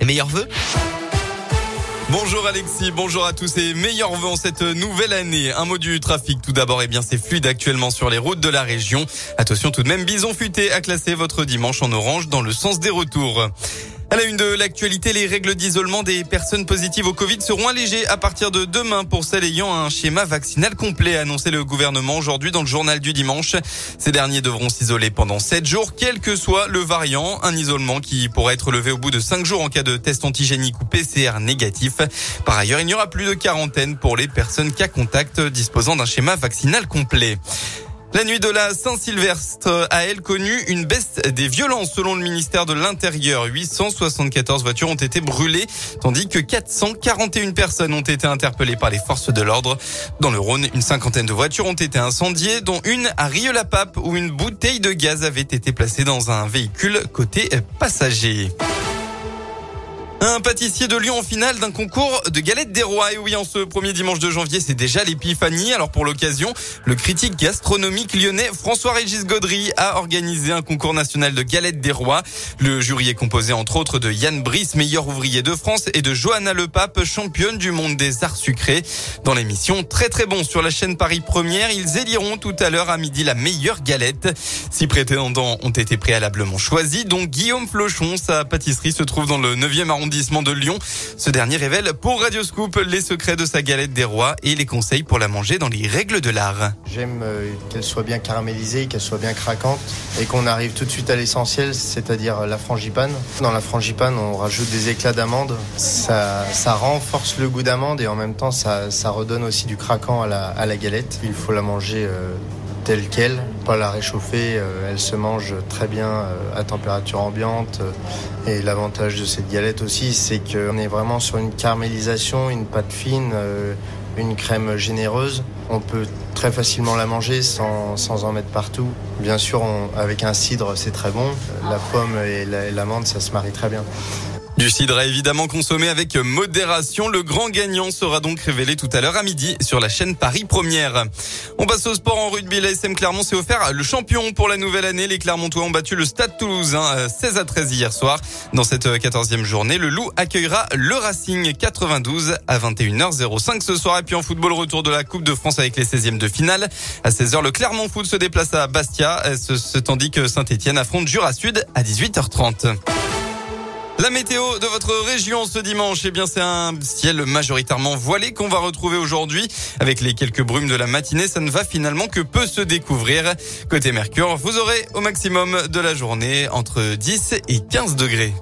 Et meilleurs vœux. Bonjour Alexis, bonjour à tous et meilleurs vœux en cette nouvelle année. Un mot du trafic tout d'abord, et eh bien c'est fluide actuellement sur les routes de la région. Attention tout de même, Bison Futé a classé votre dimanche en orange dans le sens des retours. À la une de l'actualité, les règles d'isolement des personnes positives au Covid seront allégées à partir de demain pour celles ayant un schéma vaccinal complet, a annoncé le gouvernement aujourd'hui dans le journal du dimanche. Ces derniers devront s'isoler pendant 7 jours, quel que soit le variant. Un isolement qui pourrait être levé au bout de 5 jours en cas de test antigénique ou PCR négatif. Par ailleurs, il n'y aura plus de quarantaine pour les personnes cas contact disposant d'un schéma vaccinal complet. La nuit de la Saint-Sylvestre a elle connu une baisse des violences selon le ministère de l'Intérieur. 874 voitures ont été brûlées, tandis que 441 personnes ont été interpellées par les forces de l'ordre. Dans le Rhône, une cinquantaine de voitures ont été incendiées, dont une à Rieux-la-Pape où une bouteille de gaz avait été placée dans un véhicule côté passager. Un pâtissier de Lyon en finale d'un concours de galettes des rois. Et oui, en ce premier dimanche de janvier, c'est déjà l'épiphanie. Alors pour l'occasion, le critique gastronomique lyonnais François-Régis Gaudry a organisé un concours national de galettes des rois. Le jury est composé entre autres de Yann Brice, meilleur ouvrier de France, et de Johanna Lepape, championne du monde des arts sucrés. Dans l'émission Très très bon sur la chaîne Paris Première, ils éliront tout à l'heure à midi la meilleure galette. Six prétendants ont été préalablement choisis, dont Guillaume Flochon. Sa pâtisserie se trouve dans le 9e arrondissement de Lyon. Ce dernier révèle pour Radioscoop les secrets de sa galette des rois et les conseils pour la manger dans les règles de l'art. J'aime euh, qu'elle soit bien caramélisée, qu'elle soit bien craquante et qu'on arrive tout de suite à l'essentiel, c'est-à-dire la frangipane. Dans la frangipane, on rajoute des éclats d'amande. Ça, renforce le goût d'amande et en même temps, ça, redonne aussi du craquant à la, à la galette. Il faut la manger euh, telle qu'elle, pas la réchauffer. Euh, elle se mange très bien euh, à température ambiante. Et l'avantage de cette galette aussi, c'est qu'on est vraiment sur une caramélisation, une pâte fine, euh, une crème généreuse. On peut très facilement la manger sans en mettre partout. Bien sûr, avec un cidre, c'est très bon. La pomme et l'amande, ça se marie très bien. Du cidre évidemment consommé avec modération. Le grand gagnant sera donc révélé tout à l'heure à midi sur la chaîne Paris Première. On passe au sport en rugby. La SM Clermont s'est offert le champion pour la nouvelle année. Les Clermontois ont battu le Stade Toulousain 16 à 13 hier soir. Dans cette 14e journée, le Loup accueillera le Racing 92 à 21h05 ce soir. Et puis en football, retour de la Coupe de France avec les 16e de finale. À 16h, le Clermont Foot se déplace à Bastia, tandis que Saint-Etienne affronte Jura Sud à 18h30. La météo de votre région ce dimanche, eh bien c'est un ciel majoritairement voilé qu'on va retrouver aujourd'hui. Avec les quelques brumes de la matinée, ça ne va finalement que peu se découvrir. Côté Mercure, vous aurez au maximum de la journée entre 10 et 15 degrés.